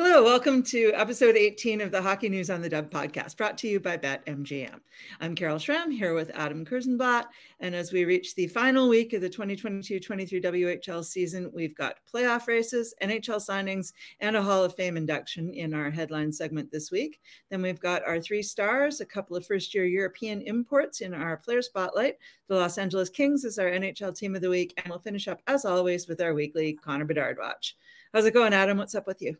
Hello, welcome to episode 18 of the Hockey News on the Dub podcast, brought to you by BetMGM. I'm Carol Schram here with Adam Kierszenblat. And as we reach the final week of the 2022 23 WHL season, we've got playoff races, NHL signings, and a Hall of Fame induction in our headline segment this week. Then we've got our three stars, a couple of first year European imports in our player spotlight. The Los Angeles Kings is our NHL team of the week. And we'll finish up, as always, with our weekly Connor Bedard watch. How's it going, Adam? What's up with you?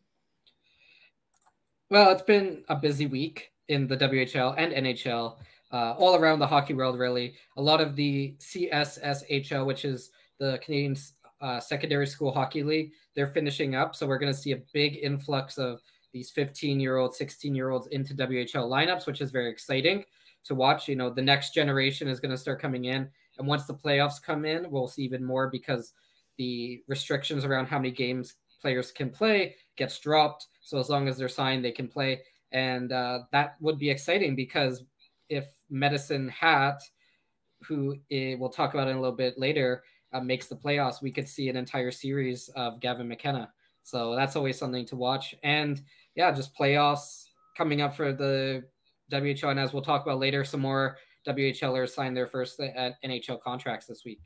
Well, it's been a busy week in the WHL and NHL, uh, all around the hockey world, really. A lot of the CSSHL, which is the Canadian uh, Secondary School Hockey League, they're finishing up. So we're going to see a big influx of these 15 year olds, 16 year olds into WHL lineups, which is very exciting to watch. You know, the next generation is going to start coming in. And once the playoffs come in, we'll see even more because the restrictions around how many games players can play gets dropped. So as long as they're signed, they can play, and uh, that would be exciting because if Medicine Hat, who eh, we'll talk about in a little bit later, uh, makes the playoffs, we could see an entire series of Gavin McKenna. So that's always something to watch. And yeah, just playoffs coming up for the WHL. And as we'll talk about later, some more WHLers signed their first uh, NHL contracts this week.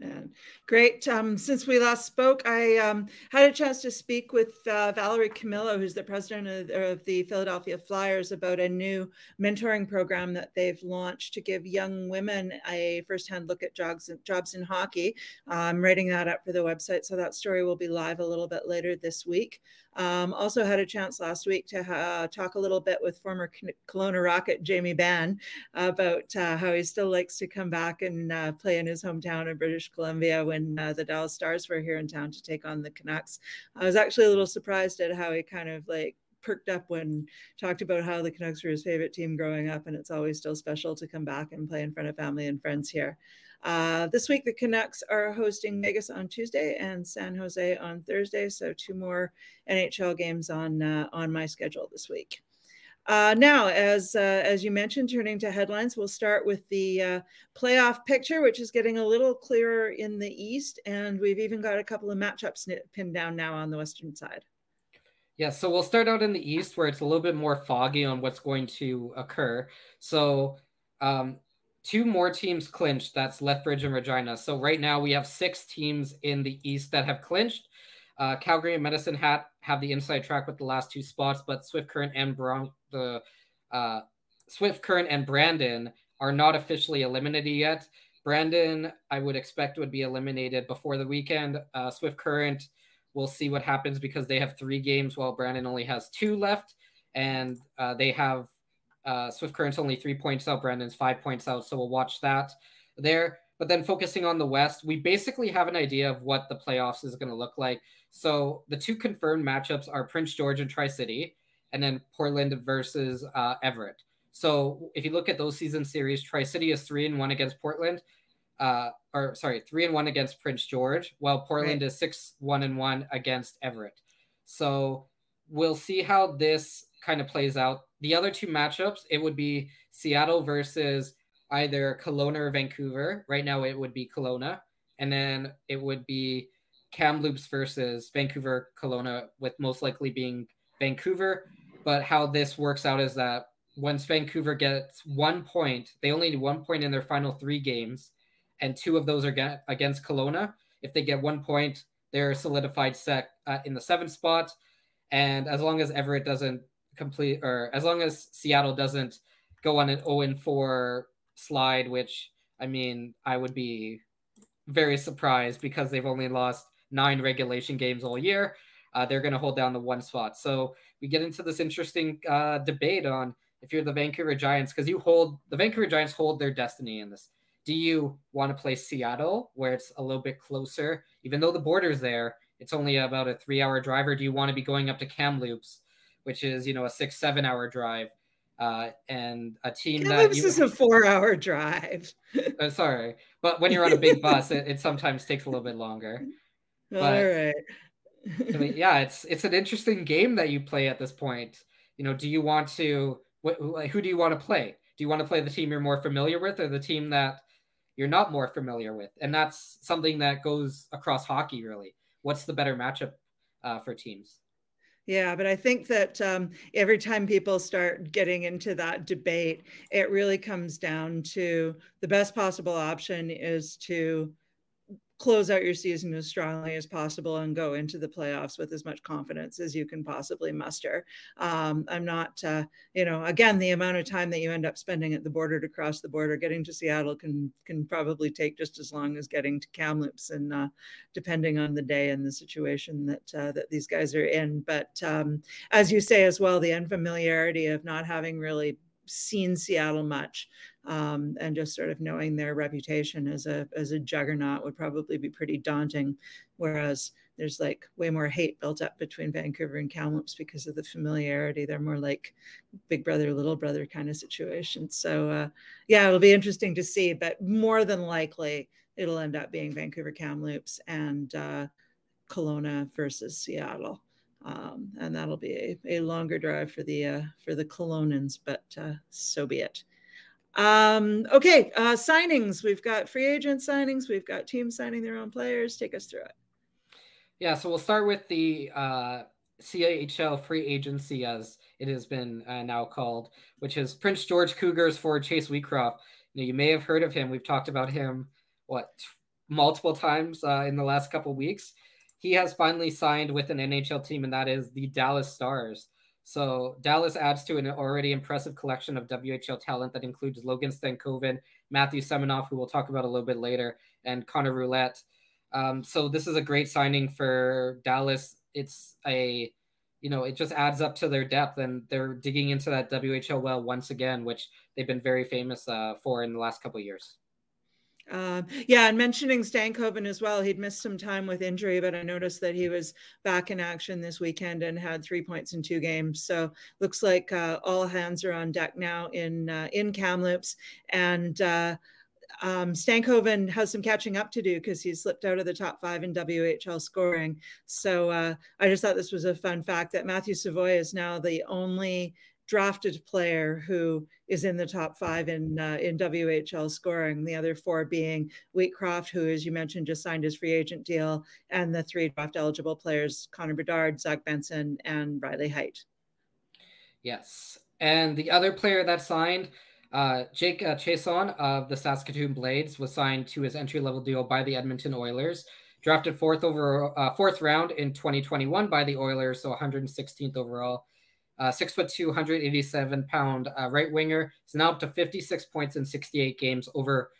And great. Um, since we last spoke, I um, had a chance to speak with uh, Valerie Camillo, who's the president of, of, the Philadelphia Flyers, about a new mentoring program that they've launched to give young women a firsthand look at jobs, jobs in hockey. Uh, I'm writing that up for the website, so that story will be live a little bit later this week. Um, also had a chance last week to uh, talk a little bit with former Kelowna Rocket Jamie Benn about uh, how he still likes to come back and uh, play in his hometown of British Columbia when uh, the Dallas Stars were here in town to take on the Canucks. I was actually a little surprised at how he kind of like perked up when talked about how the Canucks were his favorite team growing up, and it's always still special to come back and play in front of family and friends here. Uh, this week, the Canucks are hosting Vegas on Tuesday and San Jose on Thursday. So two more NHL games on uh, on my schedule this week. Uh, now, as uh, as you mentioned, turning to headlines, we'll start with the uh, playoff picture, which is getting a little clearer in the East, and we've even got a couple of matchups pinned down now on the Western side. Yeah, so we'll start out in the East, where it's a little bit more foggy on what's going to occur. So um, two more teams clinched. That's Lethbridge and Regina. So right now we have six teams in the East that have clinched. Uh, Calgary and Medicine Hat have the inside track with the last two spots, but Swift Current and Bron- the uh, Swift Current and Brandon are not officially eliminated yet. Brandon, I would expect would be eliminated before the weekend. Uh, Swift Current, we'll see what happens because they have three games while Brandon only has two left, and uh, they have uh, Swift Current's only three points out. Brandon's five points out. So we'll watch that there. But then focusing on the West, we basically have an idea of what the playoffs is going to look like. So the two confirmed matchups are Prince George and Tri City, and then Portland versus uh, Everett. So if you look at those season series, Tri City is three and one against Portland, uh, or sorry, three and one against Prince George, while Portland right. is six one and one against Everett. So we'll see how this kind of plays out. The other two matchups, it would be Seattle versus either Kelowna or Vancouver. Right now, it would be Kelowna, and then it would be Kamloops versus Vancouver, Kelowna, with most likely being Vancouver. But how this works out is that once Vancouver gets one point, they only need one point in their final three games, and two of those are against Kelowna. If they get one point, they're solidified set uh, in the seventh spot. And as long as Everett doesn't complete or as long as Seattle doesn't go on an 0 4 slide, which I mean, I would be very surprised because they've only lost nine regulation games all year. Uh, they're going to hold down the one spot. So we get into this interesting uh, debate on if you're the Vancouver Giants, because you hold the Vancouver Giants hold their destiny in this. Do you want to play Seattle, where it's a little bit closer, even though the border's there? It's only about a three hour drive, or do you want to be going up to Kamloops which is you know a six seven hour drive uh, and a team Kamloops that you, is a four-hour drive. uh, sorry, but when you're on a big bus, it, it, sometimes takes a little bit longer. But, All right. I mean, yeah, it's it's an interesting game that you play at this point. You know, do you want to what, who do you want to play? Do you want to play the team you're more familiar with, or the team that you're not more familiar with? And that's something that goes across hockey, really. What's the better matchup uh, for teams? Yeah, but I think that um, every time people start getting into that debate, it really comes down to the best possible option is to close out your season as strongly as possible and go into the playoffs with as much confidence as you can possibly muster. Um, I'm not, uh, you know, again, the amount of time that you end up spending at the border to cross the border, getting to Seattle can can probably take just as long as getting to Kamloops, and uh, depending on the day and the situation that uh, that these guys are in. But um, as you say as well, the unfamiliarity of not having really seen Seattle much um, and just sort of knowing their reputation as a as a juggernaut would probably be pretty daunting. Whereas there's like way more hate built up between Vancouver and Kamloops because of the familiarity. They're more like big brother, little brother kind of situation. So uh, yeah, it'll be interesting to see, but more than likely it'll end up being Vancouver Kamloops and uh, Kelowna versus Seattle. Um, and that'll be a, a longer drive for the uh, for the Kelownians, but uh, so be it. Um, okay, uh, signings. We've got free agent signings. We've got teams signing their own players. Take us through it. Yeah, so we'll start with the uh, CHL free agency, as it has been uh, now called, which is Prince George Cougars for Chase Wheatcroft. You, know, you may have heard of him. We've talked about him what multiple times uh, in the last couple weeks. He has finally signed with an NHL team, and that is the Dallas Stars. So Dallas adds to an already impressive collection of WHL talent that includes Logan Stankoven, Matthew Seminoff, who we'll talk about a little bit later, and Connor Roulette. Um, so this is a great signing for Dallas. It's a, you know, it just adds up to their depth, and they're digging into that WHL well once again, which they've been very famous uh, for in the last couple years. Uh, yeah, and mentioning Stankoven as well, he'd missed some time with injury, but I noticed that he was back in action this weekend and had three points in two games. So looks like uh, all hands are on deck now in uh, in Kamloops, and uh, um, Stankoven has some catching up to do because he slipped out of the top five in WHL scoring. So uh, I just thought this was a fun fact that Matthew Savoie is now the only drafted player who is in the top five in uh, in WHL scoring. The other four being Wheatcroft, who, as you mentioned, just signed his free agent deal, and the three draft eligible players: Connor Bedard, Zach Benson, and Riley Heidt. Yes, and the other player that signed. Uh, Jake uh, Chiasson of the Saskatoon Blades was signed to his entry level deal by the Edmonton Oilers. Drafted fourth over uh, fourth round in 2021 by the Oilers, so 116th overall uh, six foot two, 187 pound uh, right winger. He's now up to 56 points in 68 games over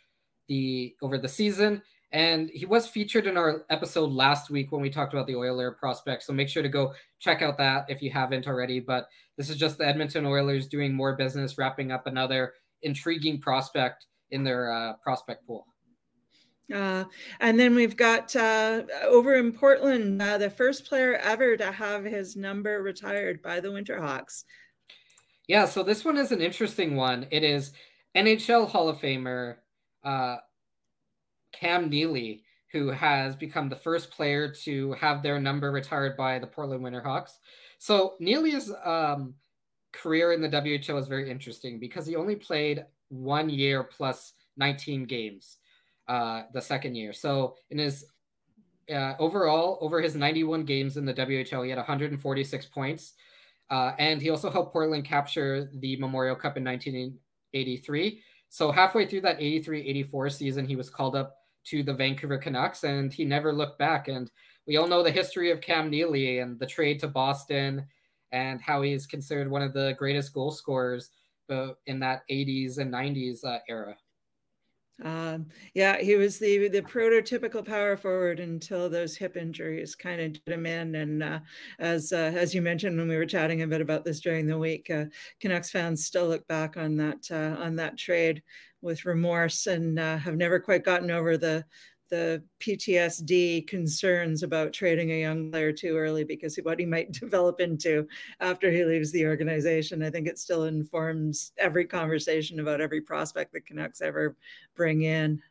the over the season. And he was featured in our episode last week when we talked about the Oiler prospect. So make sure to go check out that if you haven't already. But this is just the Edmonton Oilers doing more business, wrapping up another intriguing prospect in their uh, prospect pool. Uh, and then we've got uh, over in Portland, uh, the first player ever to have his number retired by the Winterhawks. Yeah, so this one is an interesting one. It is NHL Hall of Famer uh, Cam Neely, who has become the first player to have their number retired by the Portland Winterhawks. So Neely's um, career in the WHL is very interesting because he only played one year plus 19 games uh, the second year. So in his uh, overall, over his 91 games in the WHL, he had 146 points. Uh, and he also helped Portland capture the Memorial Cup in 1983. So halfway through that 83-84 season, he was called up to the Vancouver Canucks, and he never looked back. And we all know the history of Cam Neely and the trade to Boston, and how he is considered one of the greatest goal scorers uh, in that 80s and 90s uh, era. Um, yeah, he was the the prototypical power forward until those hip injuries kind of did him in. And uh, as uh, as you mentioned when we were chatting a bit about this during the week, uh, Canucks fans still look back on that uh, on that trade with remorse and uh, have never quite gotten over the the PTSD concerns about trading a young player too early because what he might develop into after he leaves the organization. I think it still informs every conversation about every prospect that Canucks ever bring in.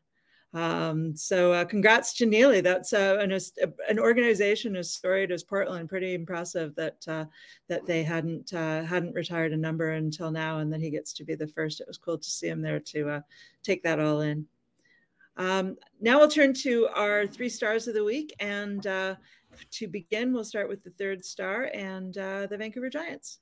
Um, so uh, congrats to Neely. That's uh, an, an organization as storied as Portland. Pretty impressive that uh, that they hadn't uh, hadn't retired a number until now, and that he gets to be the first. It was cool to see him there to uh, take that all in. Um, now we'll turn to our three stars of the week, and uh, to begin, we'll start with the third star and the Vancouver Giants.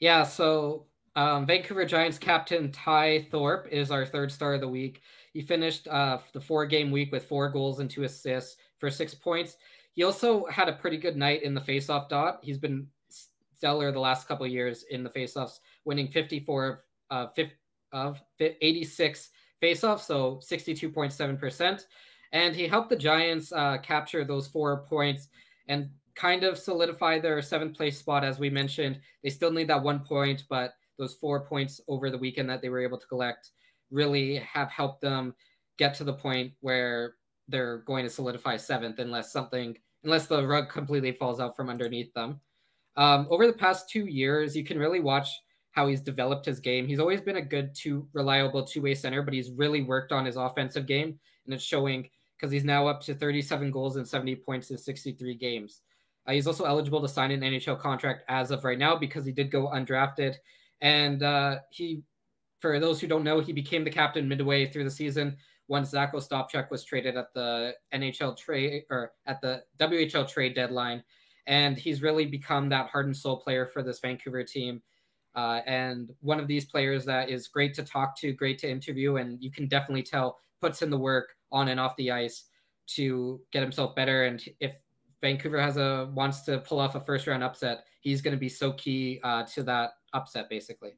Yeah, so um, Vancouver Giants captain Ty Thorpe is our third star of the week. He finished uh, the four game week with four goals and two assists for six points. He also had a pretty good night in the faceoff dot. He's been stellar the last couple years in the faceoffs, winning 54 of, uh, of 86 faceoffs, so 62.7%. And he helped the Giants uh, capture those four points and kind of solidify their seventh place spot. As we mentioned, they still need that one point, but those four points over the weekend that they were able to collect really have helped them get to the point where they're going to solidify seventh unless something unless the rug completely falls out from underneath them. Um, over the past two years, you can really watch how he's developed his game. He's always been a good two reliable two-way center, but he's really worked on his offensive game, and it's showing because he's now up to 37 goals and 70 points in 63 games. Uh, he's also eligible to sign an NHL contract as of right now because he did go undrafted, and uh, he for those who don't know, he became the captain midway through the season once Zach Ostapchuk was traded at the NHL trade or at the WHL trade deadline. And he's really become that heart and soul player for this Vancouver team. Uh, and one of these players that is great to talk to, great to interview, and you can definitely tell puts in the work on and off the ice to get himself better. And if Vancouver has a wants to pull off a first round upset, he's going to be so key uh, to that upset, basically.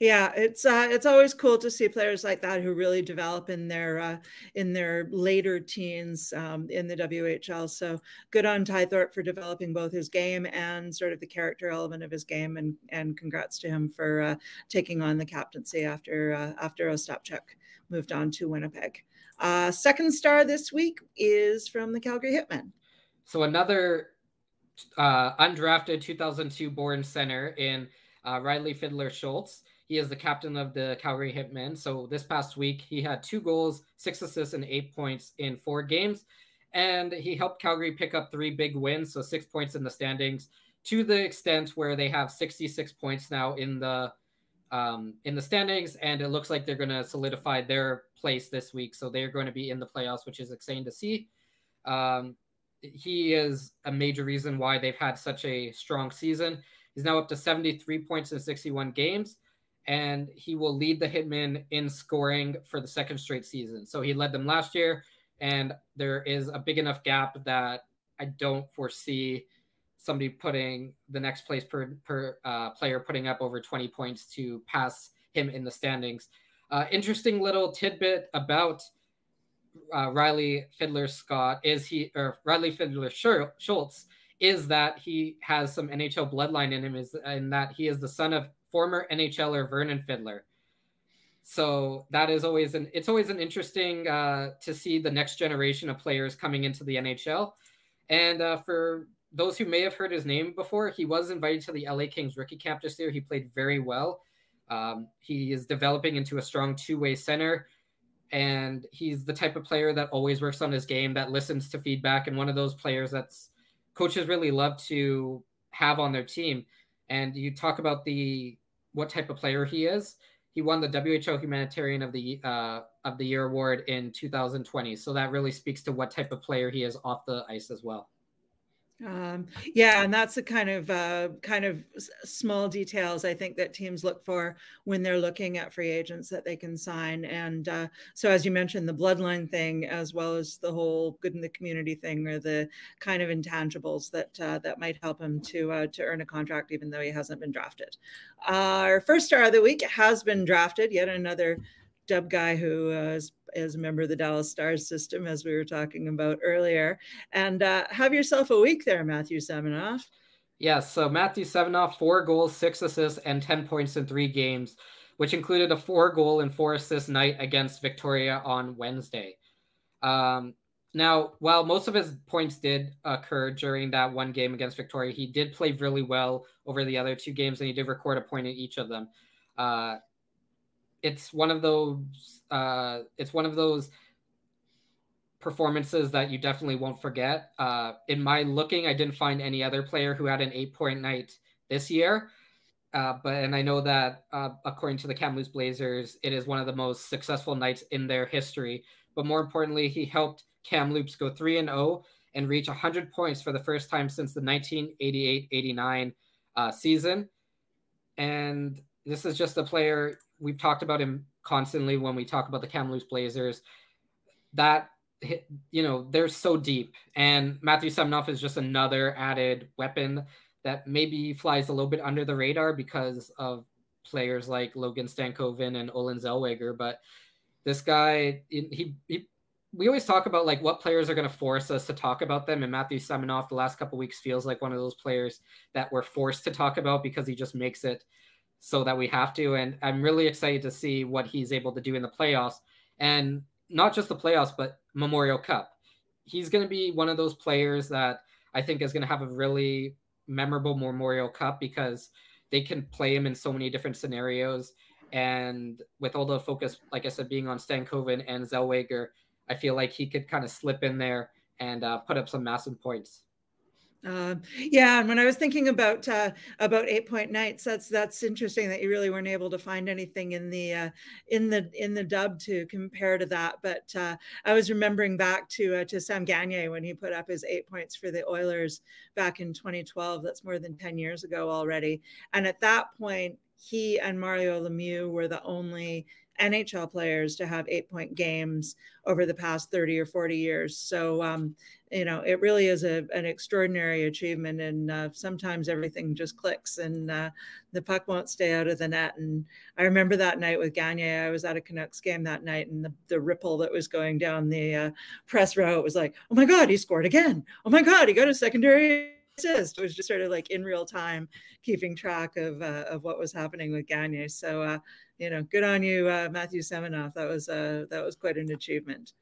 Yeah, it's uh, it's always cool to see players like that who really develop in their uh, in their later teens um, in the WHL. So good on Ty Thorpe for developing both his game and sort of the character element of his game, and and congrats to him for uh, taking on the captaincy after uh, after Ostapchuk moved on to Winnipeg. Uh, second star this week is from the Calgary Hitmen. So another uh, undrafted 2002 born center in Riley Fiddler Schultz. He is the captain of the Calgary Hitmen. So this past week, he had two goals, six assists, and eight points in four games. And he helped Calgary pick up three big wins, so six points in the standings, to the extent where they have 66 points now in the um, in the standings, and it looks like they're going to solidify their place this week. So they're going to be in the playoffs, which is exciting to see. Um, he is a major reason why they've had such a strong season. He's now up to 73 points in 61 games and he will lead the Hitmen in scoring for the second straight season. So he led them last year, and there is a big enough gap that I don't foresee somebody putting the next place per, per uh, player putting up over 20 points to pass him in the standings. Uh, interesting little tidbit about uh, Riley Fiddler Scott is he or Riley Fiddler Schultz is that he has some NHL bloodline in him is in that he is the son of former NHLer Vernon Fiddler. So that is always an it's always an interesting uh, to see the next generation of players coming into the NHL. And uh, for those who may have heard his name before, he was invited to the LA Kings rookie camp this year. He played very well. Um, he is developing into a strong two-way center, and he's the type of player that always works on his game, that listens to feedback, and one of those players that's coaches really love to have on their team. And you talk about the what type of player he is. He won the WHO Humanitarian of the uh, of the Year award in 2020. So that really speaks to what type of player he is off the ice as well. Um, yeah, and that's the kind of uh, kind of small details I think that teams look for when they're looking at free agents that they can sign. And uh, so, as you mentioned, the bloodline thing, as well as the whole good in the community thing, are the kind of intangibles that uh, that might help him to uh, to earn a contract, even though he hasn't been drafted. our first star of the week has been drafted. Yet another dub guy who uh, is, is, a member of the Dallas Stars system, as we were talking about earlier. And uh, have yourself a week there, Matthew Seminoff. Yes, so Matthew Seminoff, four goals, six assists, and 10 points in three games, which included a four goal and four assist night against Victoria on Wednesday. Um, now, while most of his points did occur during that one game against Victoria, he did play really well over the other two games, and he did record a point in each of them. Uh, it's one of those. Uh, it's one of those performances that you definitely won't forget. Uh, in my looking, I didn't find any other player who had an eight point night this year. Uh, but and I know that uh, according to the Kamloops Blazers, it is one of the most successful nights in their history. But more importantly, he helped Kamloops go three and zero oh and reach 100 points for the first time since the 1988-89 uh, season. And this is just a player we've talked about him constantly when we talk about the Kamloops Blazers. That you know they're so deep, and Matthew Seminoff is just another added weapon that maybe flies a little bit under the radar because of players like Logan Stankoven and Olin Zellweger. But this guy, he, he we always talk about like what players are going to force us to talk about them, and Matthew Seminoff the last couple weeks feels like one of those players that we're forced to talk about because he just makes it so that we have to. And I'm really excited to see what he's able to do in the playoffs, and not just the playoffs, but Memorial Cup. He's going to be one of those players that I think is going to have a really memorable Memorial Cup because they can play him in so many different scenarios. And with all the focus, like I said, being on Stankoven and Zellweger, I feel like he could kind of slip in there and uh, put up some massive points. Uh, yeah, and when I was thinking about uh, about eight point nights, that's that's interesting that you really weren't able to find anything in the uh, in the in the dub to compare to that. But uh, I was remembering back to uh, to Sam Gagner when he put up his eight points for the Oilers back in 2012. That's more than 10 years ago already. And at that point, he and Mario Lemieux were the only NHL players to have eight point games over the past 30 or 40 years. So, um, you know, it really is a, an extraordinary achievement. And uh, sometimes everything just clicks and uh, the puck won't stay out of the net. And I remember that night with Gagne, I was at a Canucks game that night and the, the ripple that was going down the uh, press row, it was like, oh my God, he scored again. Oh my God, he got a secondary assist. It was just sort of like in real time keeping track of, uh, of what was happening with Gagne. So, uh, you know, good on you, uh, Matthew Seminoff. That was uh, that was quite an achievement.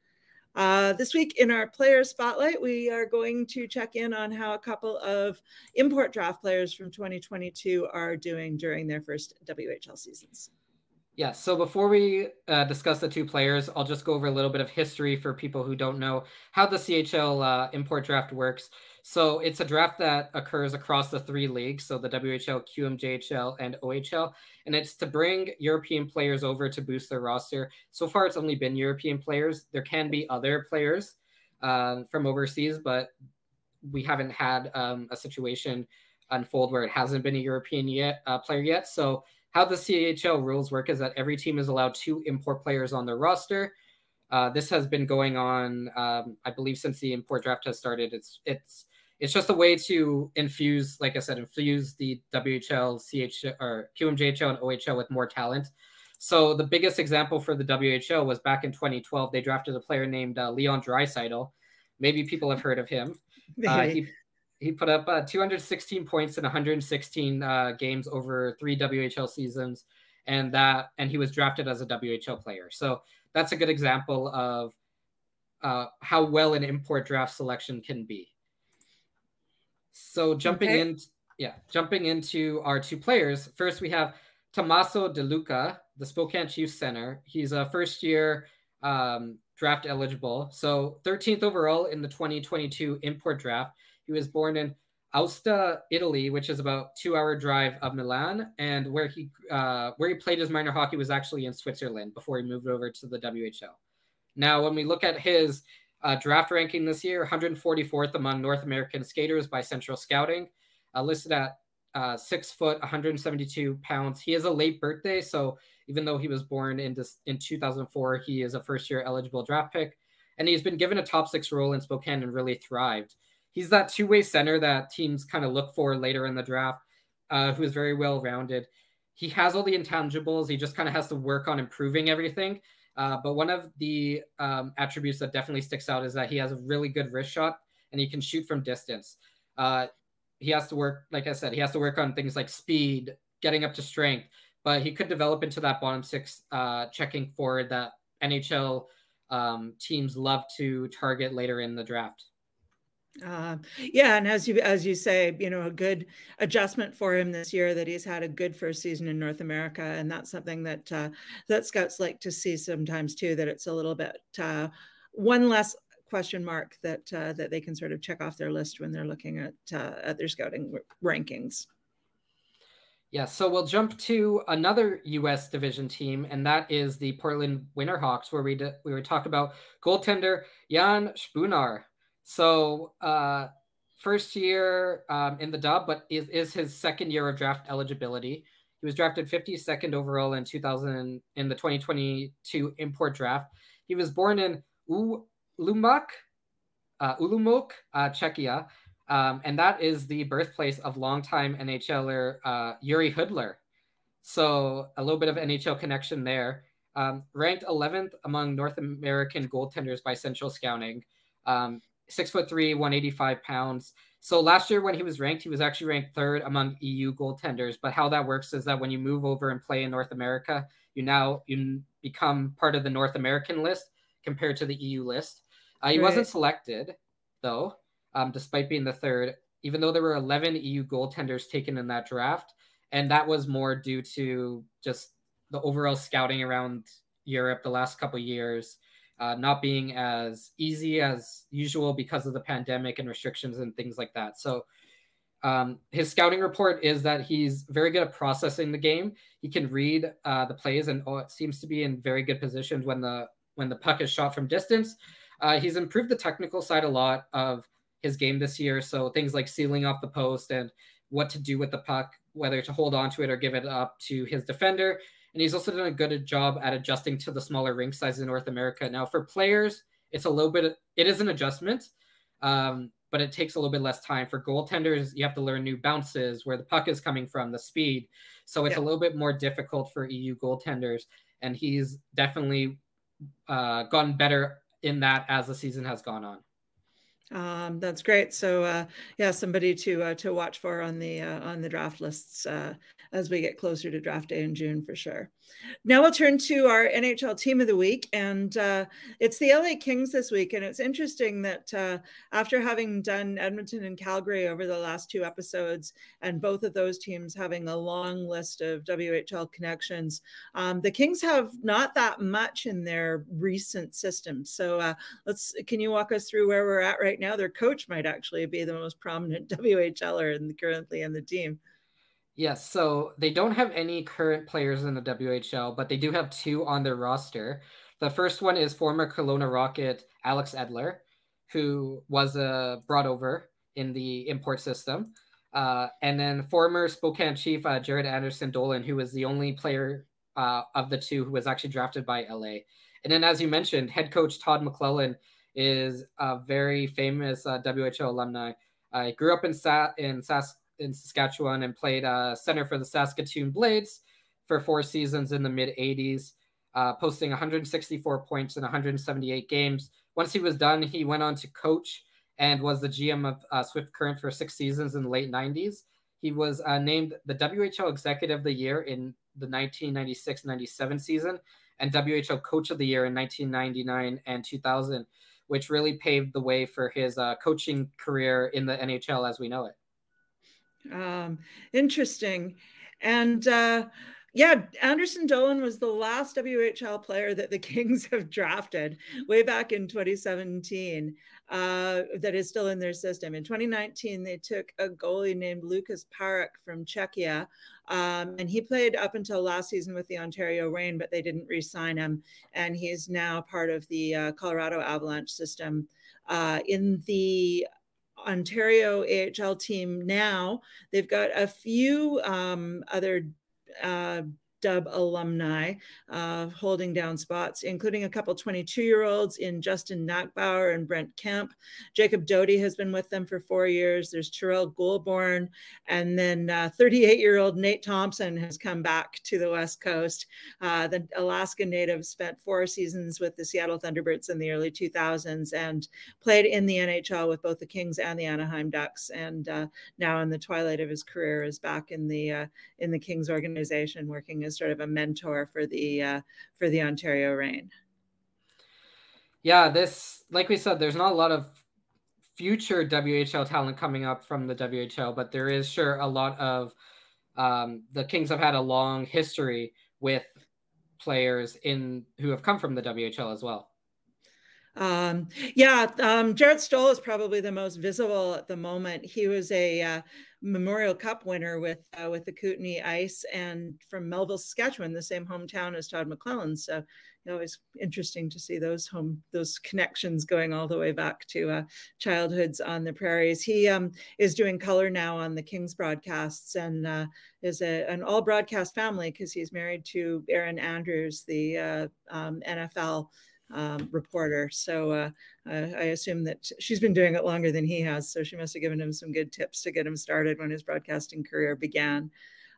Uh, this week in our player spotlight, we are going to check in on how a couple of import draft players from 2022 are doing during their first WHL seasons. Yeah, so before we uh, discuss the two players, I'll just go over a little bit of history for people who don't know how the CHL uh, import draft works. So it's a draft that occurs across the three leagues, so the WHL, QMJHL, and OHL, and it's to bring European players over to boost their roster. So far, it's only been European players. There can be other players uh, from overseas, but we haven't had um, a situation unfold where it hasn't been a European yet uh, player yet. So how the CHL rules work is that every team is allowed two import players on their roster. Uh, this has been going on, um, I believe, since the import draft has started. It's it's it's just a way to infuse, like I said, infuse the WHL, CH or QMJHL and OHL with more talent. So the biggest example for the WHL was back in 2012. They drafted a player named uh, Leon Draisaitl. Maybe people have heard of him. Uh, he he put up uh, 216 points in 116 uh, games over three WHL seasons, and that and he was drafted as a WHL player. So that's a good example of uh, how well an import draft selection can be. So jumping okay. in, yeah, jumping into our two players. First, we have Tommaso De Luca, the Spokane Chiefs center. He's a first year um, draft eligible. So 13th overall in the 2022 import draft. He was born in Aosta, Italy, which is about two hour drive of Milan, and where he uh, where he played his minor hockey was actually in Switzerland before he moved over to the WHL. Now, when we look at his uh, draft ranking this year, 144th among North American skaters by Central Scouting, uh, listed at uh, six foot, 172 pounds. He is a late birthday, so even though he was born in this, in 2004, he is a first year eligible draft pick, and he's been given a top six role in Spokane and really thrived. He's that two way center that teams kind of look for later in the draft, uh, who is very well rounded. He has all the intangibles. He just kind of has to work on improving everything. Uh, but one of the um, attributes that definitely sticks out is that he has a really good wrist shot and he can shoot from distance. Uh, he has to work, like I said, he has to work on things like speed, getting up to strength, but he could develop into that bottom six uh, checking forward that NHL um, teams love to target later in the draft. Uh, yeah, and as you as you say, you know, a good adjustment for him this year that he's had a good first season in North America, and that's something that uh, that scouts like to see sometimes too. That it's a little bit uh, one less question mark that uh, that they can sort of check off their list when they're looking at uh, at their scouting rankings. Yeah, so we'll jump to another U.S. division team, and that is the Portland Winterhawks, where we we were talking about goaltender Jan Spunar. So uh, first year um, in the dub, but is, is his second year of draft eligibility. He was drafted 52nd overall in 2000 in the 2022 import draft. He was born in Ulumak, uh, Ulumok, uh, Czechia, um, and that is the birthplace of longtime NHLer uh, Jiri Hudler. So a little bit of NHL connection there. Um, ranked 11th among North American goaltenders by Central Scouting. Um, six foot three, 185 pounds. So last year when he was ranked, he was actually ranked third among EU goaltenders. But how that works is that when you move over and play in North America, you now you become part of the North American list compared to the EU list. Uh, he right. wasn't selected though, um, despite being the third, even though there were 11 EU goaltenders taken in that draft, and that was more due to just the overall scouting around Europe the last couple years uh, not being as easy as usual because of the pandemic and restrictions and things like that. So um, his scouting report is that he's very good at processing the game. He can read uh, the plays and oh, seems to be in very good positions when the when the puck is shot from distance. Uh, he's improved the technical side a lot of his game this year. So things like sealing off the post and what to do with the puck, whether to hold on to it or give it up to his defender and he's also done a good job at adjusting to the smaller rink size in North America. Now, for players, it's a little bit, it is an adjustment, um, but it takes a little bit less time. For goaltenders, you have to learn new bounces, where the puck is coming from, the speed. So it's yeah. a little bit more difficult for EU goaltenders. And he's definitely uh, gotten better in that as the season has gone on. Um, that's great. So uh, yeah, somebody to uh, to watch for on the uh, on the draft lists uh, as we get closer to draft day in June for sure. Now we'll turn to our NHL team of the week, and uh, it's the LA Kings this week. And it's interesting that uh, after having done Edmonton and Calgary over the last two episodes, and both of those teams having a long list of WHL connections, um, the Kings have not that much in their recent system. So uh, let's can you walk us through where we're at right now? Their coach might actually be the most prominent WHLer in the, currently in the team. Yes, so they don't have any current players in the WHL, but they do have two on their roster. The first one is former Kelowna Rocket Alex Edler, who was uh, brought over in the import system. Uh, and then former Spokane Chief uh, Jaret Anderson Dolan, who was the only player uh, of the two who was actually drafted by LA. And then, as you mentioned, head coach Todd McLellan is a very famous uh, WHL alumni. I grew up in Sa- in Sask in Saskatchewan and played uh, center for the Saskatoon Blades for four seasons in the mid 80s, uh, posting 164 points in 178 games. Once he was done, he went on to coach and was the GM of uh, Swift Current for six seasons in the late 90s. He was uh, named the WHL Executive of the Year in the 1996 97 season and WHL Coach of the Year in 1999 and 2000, which really paved the way for his uh, coaching career in the NHL as we know it. Um, interesting. And uh, yeah, Anderson Dolan was the last WHL player that the Kings have drafted way back in 2017 uh, that is still in their system. In 2019, they took a goalie named Lucas Parik from Czechia, um, and he played up until last season with the Ontario Reign, but they didn't re sign him. And he's now part of the uh, Colorado Avalanche system. Uh, in the Ontario AHL team now. They've got a few um, other uh, Dub alumni uh, holding down spots, including a couple 22 year olds in Justin Nachbauer and Brent Kemp. Jacob Doty has been with them for four years. There's Tyrell Goulbourne. And then 38 uh, year old Nate Thompson has come back to the West Coast. Uh, the Alaska native spent four seasons with the Seattle Thunderbirds in the early 2000s and played in the NHL with both the Kings and the Anaheim Ducks. And uh, now, in the twilight of his career, is back in the uh, in the Kings organization working as sort of a mentor for the uh, for the Ontario Reign. Yeah, this, like we said, there's not a lot of future WHL talent coming up from the WHL, but there is sure a lot of um, the Kings have had a long history with players in who have come from the WHL as well. Um, yeah, um, Jarret Stoll is probably the most visible at the moment. He was a uh, Memorial Cup winner with uh, with the Kootenay Ice, and from Melville, Saskatchewan, the same hometown as Todd McLellan. So, you know, it's interesting to see those home those connections going all the way back to uh, childhoods on the prairies. He um, is doing color now on the Kings broadcasts, and uh, is a, an all broadcast family because he's married to Erin Andrews, the uh, um, NFL um, reporter. So uh, I assume that she's been doing it longer than he has. So she must have given him some good tips to get him started when his broadcasting career began.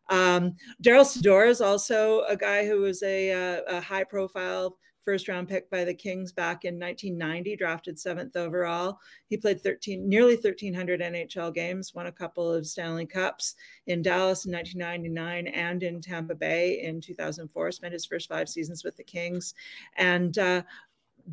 Um, Darryl Sydor is also a guy who was a, uh, a high profile first round pick by the Kings back in 1990, drafted seventh overall. He played 13, nearly 1,300 NHL games, won a couple of Stanley Cups in Dallas in 1999 and in Tampa Bay in 2004. Spent his first five seasons with the Kings, and uh,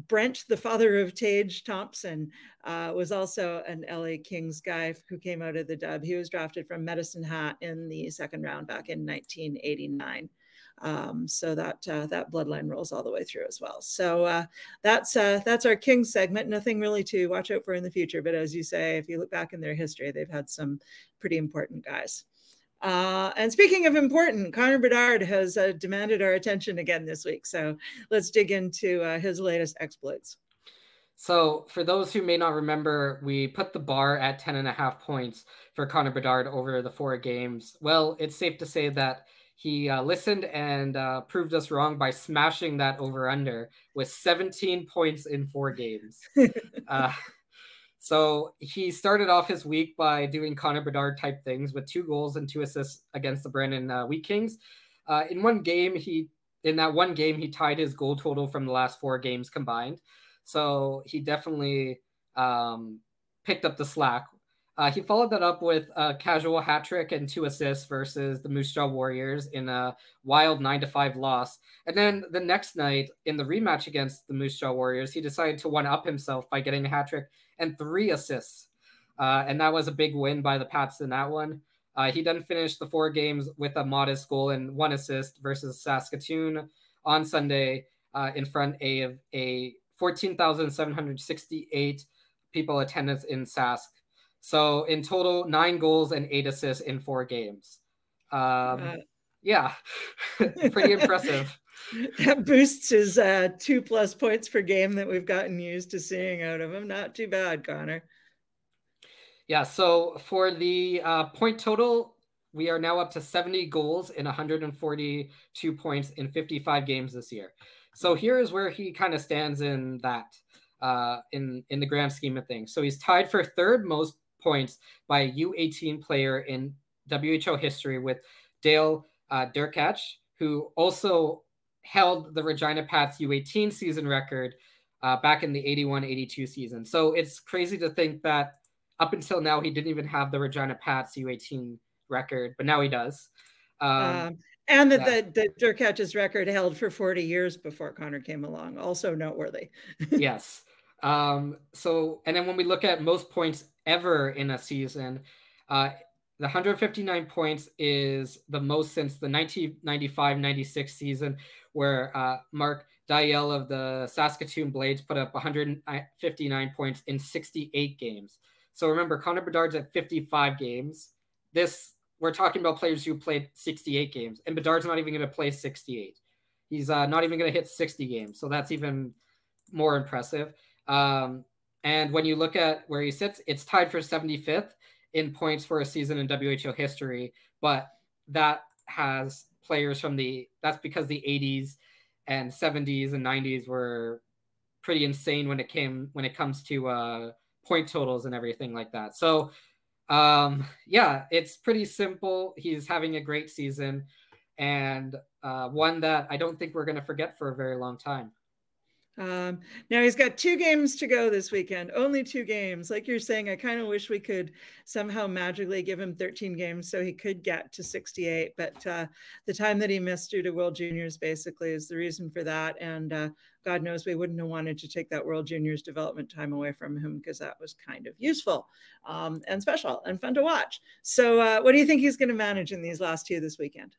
Brent, the father of Tage Thompson, uh, was also an LA Kings guy who came out of the dub. He was drafted from Medicine Hat in the second round back in 1989. Um, so that uh, that bloodline rolls all the way through as well. So uh, that's uh, that's our King segment. Nothing really to watch out for in the future, but as you say, if you look back in their history, they've had some pretty important guys. Uh, and speaking of important, Connor Bedard has uh, demanded our attention again this week. So let's dig into uh, his latest exploits. So, for those who may not remember, we put the bar at 10 and a half points for Connor Bedard over the four games. Well, it's safe to say that he uh, listened and uh, proved us wrong by smashing that over under with 17 points in four games. so he started off his week by doing Connor Bedard type things with two goals and two assists against the Brandon uh, Wheat Kings. Uh, in one game, he in that one game he tied his goal total from the last four games combined. So he definitely um, picked up the slack uh, he followed that up with a casual hat trick and two assists versus the Moose Jaw Warriors in a wild nine to five loss. And then the next night in the rematch against the Moose Jaw Warriors, he decided to one up himself by getting a hat trick and three assists. Uh, and that was a big win by the Pats in that one. Uh, he then finished the four games with a modest goal and one assist versus Saskatoon on Sunday uh, in front of a 14,768 people attendance in Sask. So in total, nine goals and eight assists in four games. Um, uh, yeah, pretty impressive. That boosts his uh, two plus points per game that we've gotten used to seeing out of him. Not too bad, Connor. Yeah. So for the uh, point total, we are now up to 70 goals and 142 points in 55 games this year. So here is where he kind of stands in that uh, in in the grand scheme of things. So he's tied for third most points by a U18 player in WHL history with Dale uh, Derkach, who also held the Regina Pats U18 season record uh, back in the 81 82 season. So it's crazy to think that up until now, he didn't even have the Regina Pats U18 record, but now he does. Um, um, and that yeah. the, the Derkach's record held for 40 years before Connor came along, also noteworthy. yes. Um, so, and then when we look at most points ever in a season, uh, the 159 points is the most since the 1995 96 season, where uh, Mark Daicel of the Saskatoon Blades put up 159 points in 68 games. So remember, Connor Bedard's at 55 games. This we're talking about players who played 68 games, and Bedard's not even going to play 68. He's uh, not even going to hit 60 games, so that's even more impressive. Um, and when you look at where he sits, it's tied for 75th in points for a season in WHL history. But that has players from the, that's because the 80s and 70s and 90s were pretty insane when it came, when it comes to uh, point totals and everything like that. So, um, yeah, it's pretty simple. He's having a great season and uh, one that I don't think we're going to forget for a very long time. Um, now he's got two games to go this weekend, only two games. Like you're saying, I kind of wish we could somehow magically give him 13 games so he could get to 68. But uh, the time that he missed due to World Juniors basically is the reason for that. And uh, God knows we wouldn't have wanted to take that World Juniors development time away from him because that was kind of useful um, and special and fun to watch. So, uh, what do you think he's going to manage in these last two this weekend?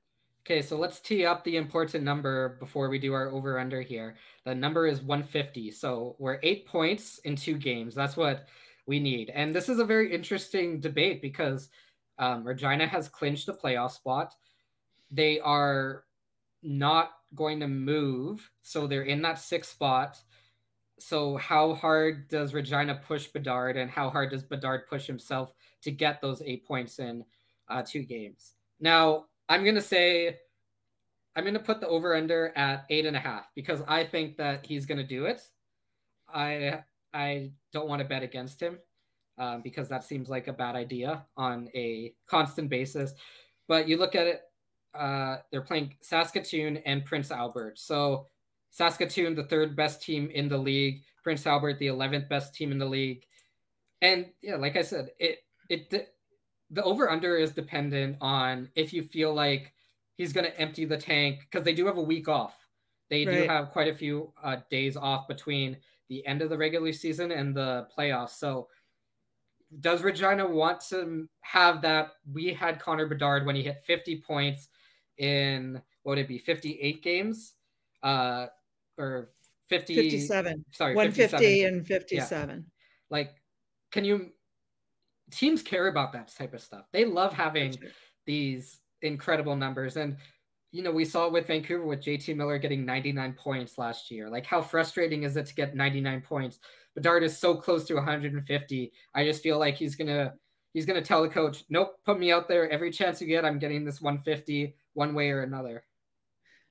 Okay, so let's tee up the important number before we do our over under here. The number is 150. So we're eight points in two games. That's what we need. And this is a very interesting debate because um, Regina has clinched a playoff spot. They are not going to move. So they're in that sixth spot. So how hard does Regina push Bedard and how hard does Bedard push himself to get those eight points in uh, two games? Now, I'm gonna say I'm gonna put the over under at eight and a half because I think that he's gonna do it. I I don't want to bet against him um, because that seems like a bad idea on a constant basis. But you look at it, uh, they're playing Saskatoon and Prince Albert. So Saskatoon, the third best team in the league, Prince Albert, the eleventh best team in the league, and yeah, like I said, it it the over under is dependent on if you feel like he's going to empty the tank because they do have a week off. They right. do have quite a few uh, days off between the end of the regular season and the playoffs. So, does Regina want to have that? We had Connor Bedard when he hit 50 points in what would it be 58 games, uh, or 50, 57. Sorry, 150 57. and 57. Yeah. Like, can you teams care about that type of stuff. They love having these incredible numbers. And, you know, we saw it with Vancouver with JT Miller getting 99 points last year. Like, how frustrating is it to get 99 points? Bedard is so close to 150. I just feel like he's going to. He's going to tell the coach, nope, put me out there. Every chance you get, I'm getting this 150 one way or another.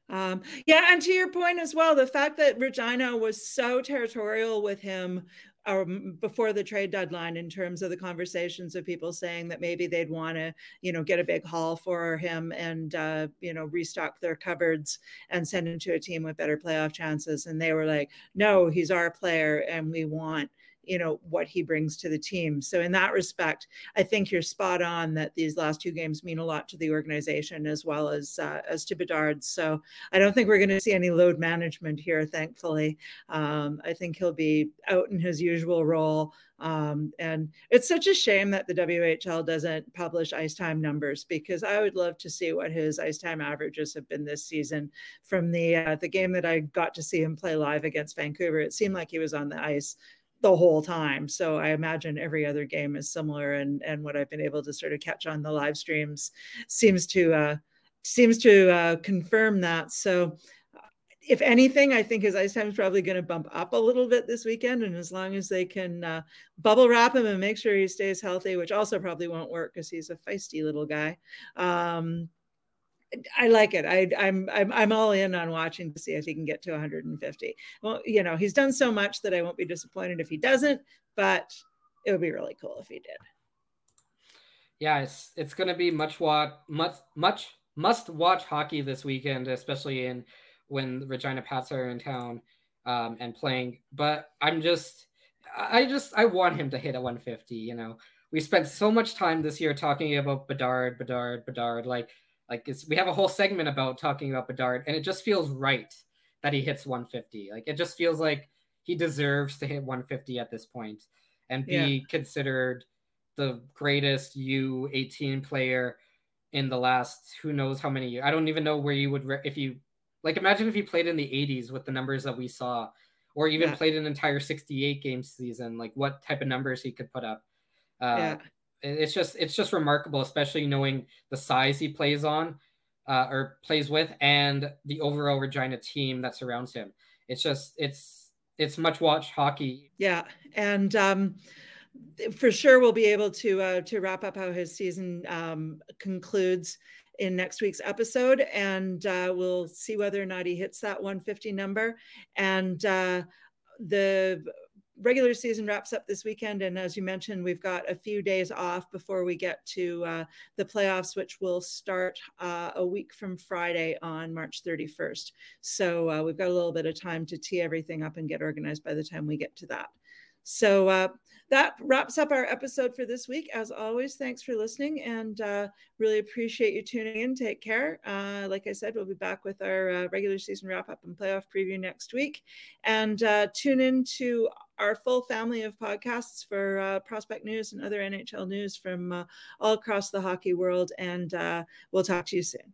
Um, yeah, and to your point as well, the fact that Regina was so territorial with him or before the trade deadline in terms of the conversations of people saying that maybe they'd want to you know get a big haul for him and uh, you know restock their cupboards and send him to a team with better playoff chances. And they were like no he's our player and we want you know what he brings to the team. So in that respect i think you're spot on that these last two games mean a lot to the organization as well as uh, as to bedard. So i don't think we're going to see any load management here thankfully. Um, i think he'll be out in his usual role. Um, and it's such a shame that the whl doesn't publish ice time numbers because i would love to see what his ice time averages have been this season. From the uh, the game that i got to see him play live against vancouver it seemed like he was on the ice the whole time. So I imagine every other game is similar, and and what I've been able to sort of catch on the live streams seems to uh, seems to uh, confirm that. So. If anything, I think his ice time is probably going to bump up a little bit this weekend. And as long as they can uh, bubble wrap him and make sure he stays healthy, which also probably won't work because he's a feisty little guy, um, I like it. I, I'm I'm I'm all in on watching to see if he can get to 150. Well, you know, he's done so much that I won't be disappointed if he doesn't, but it would be really cool if he did. Yeah, it's it's going to be much watch much much must watch hockey this weekend, especially in when Regina Pats are in town um, and playing. But I'm just I just I want him to hit a 150. You know, we spent so much time this year talking about Bedard, Bedard, Bedard, like like we have a whole segment about talking about Bedard, and it just feels right that he hits 150. Like it just feels like he deserves to hit 150 at this point and be yeah. considered the greatest U18 player in the last who knows how many years. I don't even know where you would re- if you like imagine if he played in the 80s with the numbers that we saw or even yeah. played an entire 68 game season like what type of numbers he could put up. Uh, yeah it's just it's just remarkable, especially knowing the size he plays on uh, or plays with, and the overall Regina team that surrounds him. It's just it's it's much watch hockey. Yeah, and um, for sure we'll be able to uh, to wrap up how his season um, concludes in next week's episode, and uh, we'll see whether or not he hits that 150 number. And uh, the regular season wraps up this weekend, and as you mentioned, we've got a few days off before we get to uh, the playoffs, which will start uh, a week from Friday on March 31st. So uh, we've got a little bit of time to tee everything up and get organized by the time we get to that. So uh, that wraps up our episode for this week. As always, thanks for listening and uh, really appreciate you tuning in. Take care. Uh, like I said, we'll be back with our uh, regular season wrap up and playoff preview next week. And uh, tune in to our full family of podcasts for uh, prospect news and other NHL news from all across the hockey world. And we'll talk to you soon.